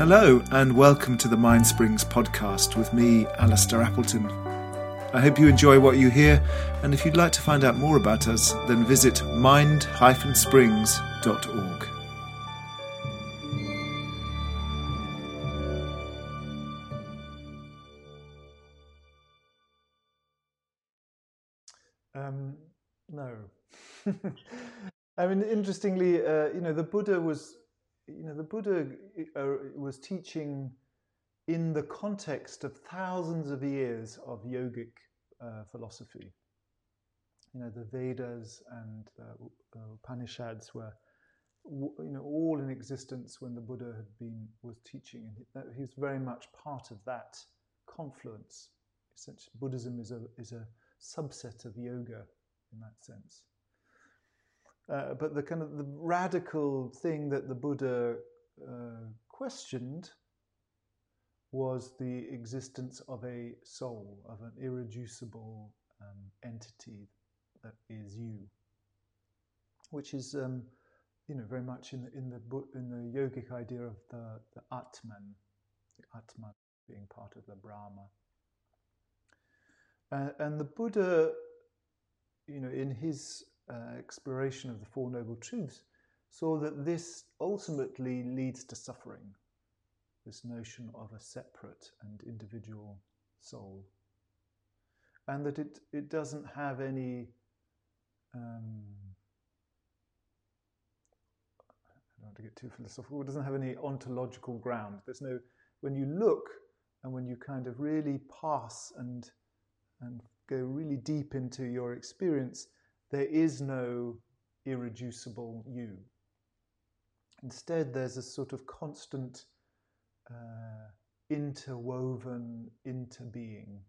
Hello, and welcome to the Mind Springs podcast with me, Alistair Appleton. I hope you enjoy what you hear, and if you'd like to find out more about us, then visit mind-springs.org. Um, no. I mean, interestingly, uh, you know, the Buddha was, you know, the Buddha uh, was teaching in the context of thousands of years of yogic uh, philosophy. You know, the Vedas and the uh, Upanishads were, you know, all in existence when the Buddha had been was teaching, and he, was very much part of that confluence. Essentially, Buddhism is a is a subset of yoga in that sense. Uh, but the kind of the radical thing that the Buddha uh, questioned was the existence of a soul, of an irreducible um, entity that is you, which is, um, you know, very much in the in the in the yogic idea of the the Atman, the Atman being part of the Brahma. Uh, and the Buddha, you know, in his uh, exploration of the Four Noble Truths, saw that this ultimately leads to suffering, this notion of a separate and individual soul. And that it, it doesn't have any um, I don't want to get too philosophical, it doesn't have any ontological ground. There's no, when you look and when you kind of really pass and and go really deep into your experience, there is no irreducible you. Instead, there's a sort of constant uh, interwoven interbeing,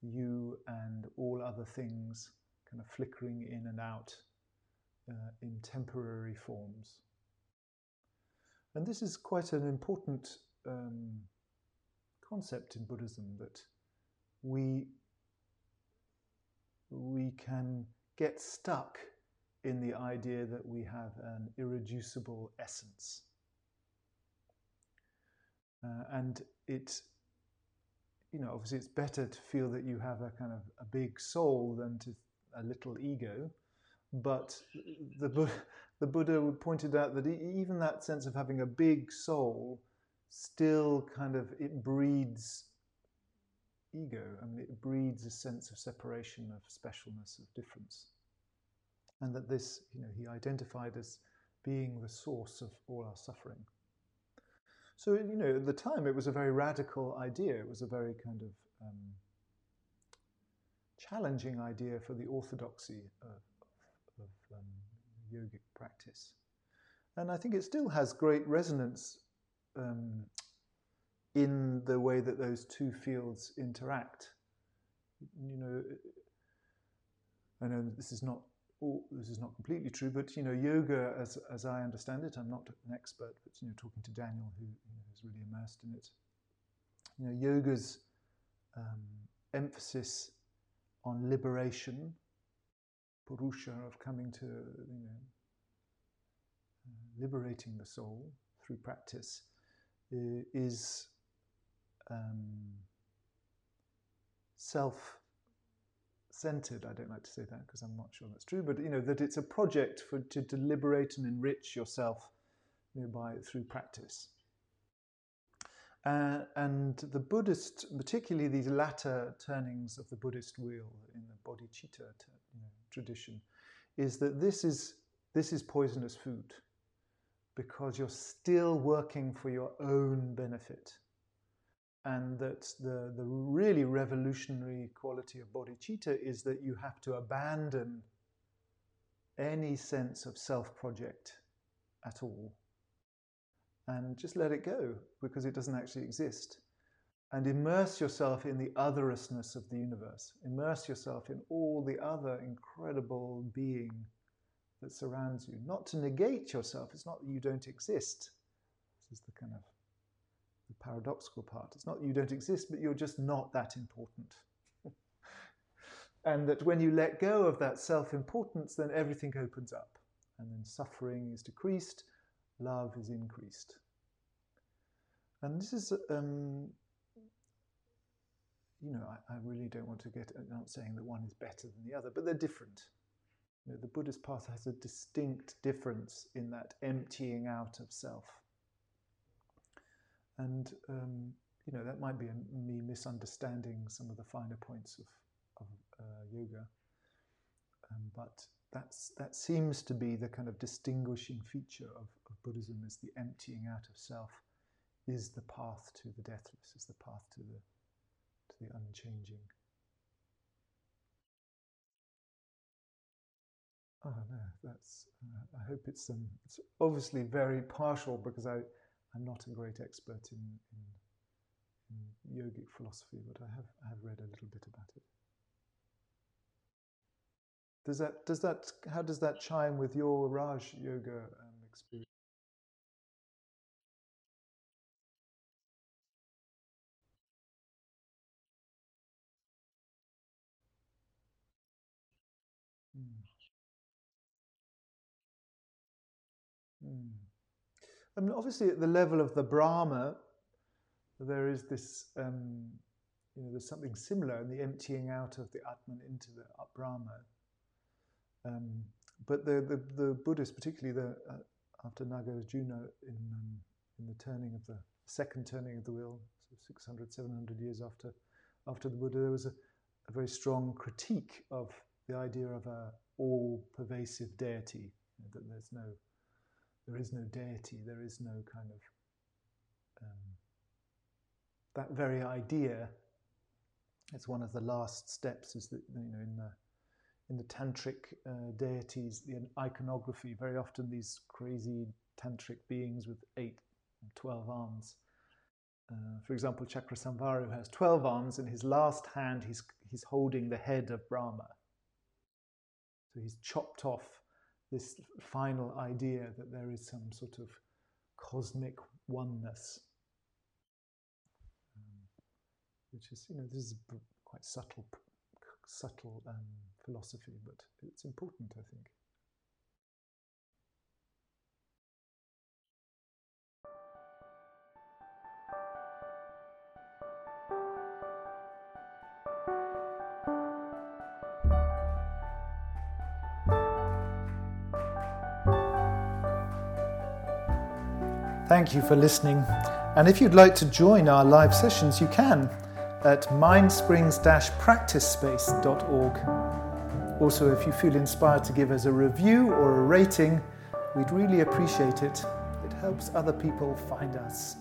you and all other things kind of flickering in and out uh, in temporary forms. And this is quite an important um, concept in Buddhism that we we can get stuck in the idea that we have an irreducible essence. Uh, and it, you know, obviously it's better to feel that you have a kind of a big soul than to a little ego. But the, the Buddha pointed out that even that sense of having a big soul still kind of, it breeds ego. I mean, it breeds a sense of separation, of specialness, of difference. And that this, you know, he identified as being the source of all our suffering. So, you know, at the time it was a very radical idea. It was a very kind of um, challenging idea for the orthodoxy of, of um, yogic practice. And I think it still has great resonance um, in the way that those two fields interact. You know, I know this is not all, this is not completely true, but you know, yoga, as as I understand it, I'm not an expert, but you know, talking to Daniel, who you know, is really immersed in it, you know, yoga's um, emphasis on liberation, purusha, of coming to you know, liberating the soul through practice, is um, self centered. I don't like to say that because I'm not sure that's true, but you know that it's a project for to deliberate and enrich yourself you know, by through practice. Uh, and the Buddhist, particularly these latter turnings of the Buddhist wheel in the bodhicitta you know, tradition, is that this is this is poisonous food because you're still working for your own benefit and that the, the really revolutionary quality of bodhicitta is that you have to abandon any sense of self project at all and just let it go because it doesn't actually exist. And immerse yourself in the otherousness of the universe. Immerse yourself in all the other incredible being that surrounds you. Not to negate yourself, it's not that you don't exist. This is the kind of the paradoxical part. It's not that you don't exist, but you're just not that important. and that when you let go of that self importance, then everything opens up. And then suffering is decreased, love is increased. and this is, um, you know, I, I, really don't want to get, I'm not saying that one is better than the other, but they're different. You know, the Buddhist path has a distinct difference in that emptying out of self. And, um, you know, that might be a, me misunderstanding some of the finer points of, of uh, yoga. Um, but that's, that seems to be the kind of distinguishing feature of, of Buddhism is the emptying out of self is the path to the deathless, is the path to the, to the unchanging. Oh no, that's. Uh, I hope it's um, it's obviously very partial because I, I'm not a great expert in, in, in yogic philosophy, but I have I have read a little bit about it. Does that does that how does that chime with your Raj yoga um, experience? I mean, obviously, at the level of the Brahma, there is this, um, you know, there's something similar in the emptying out of the Atman into the Brahma. Um, but the, the, the Buddhists, particularly the, uh, after Nagarjuna in, um, in the turning of the second turning of the wheel, so 600, 700 years after, after the Buddha, there was a, a very strong critique of the idea of a all-pervasive deity, that there's no, there is no deity, there is no kind of um, that very idea. It's one of the last steps. Is that you know in the in the tantric uh, deities, the iconography, very often these crazy tantric beings with eight, 12 arms. Uh, for example, Chakrasamvara has 12 arms. In his last hand, he's, he's holding the head of Brahma. So he's chopped off this final idea that there is some sort of cosmic oneness, um, which is, you know, this is quite subtle, subtle um, philosophy, but it's important, I think. Thank you for listening. And if you'd like to join our live sessions, you can at mindsprings-practicespace.org. Also, if you feel inspired to give us a review or a rating, we'd really appreciate it. It helps other people find us.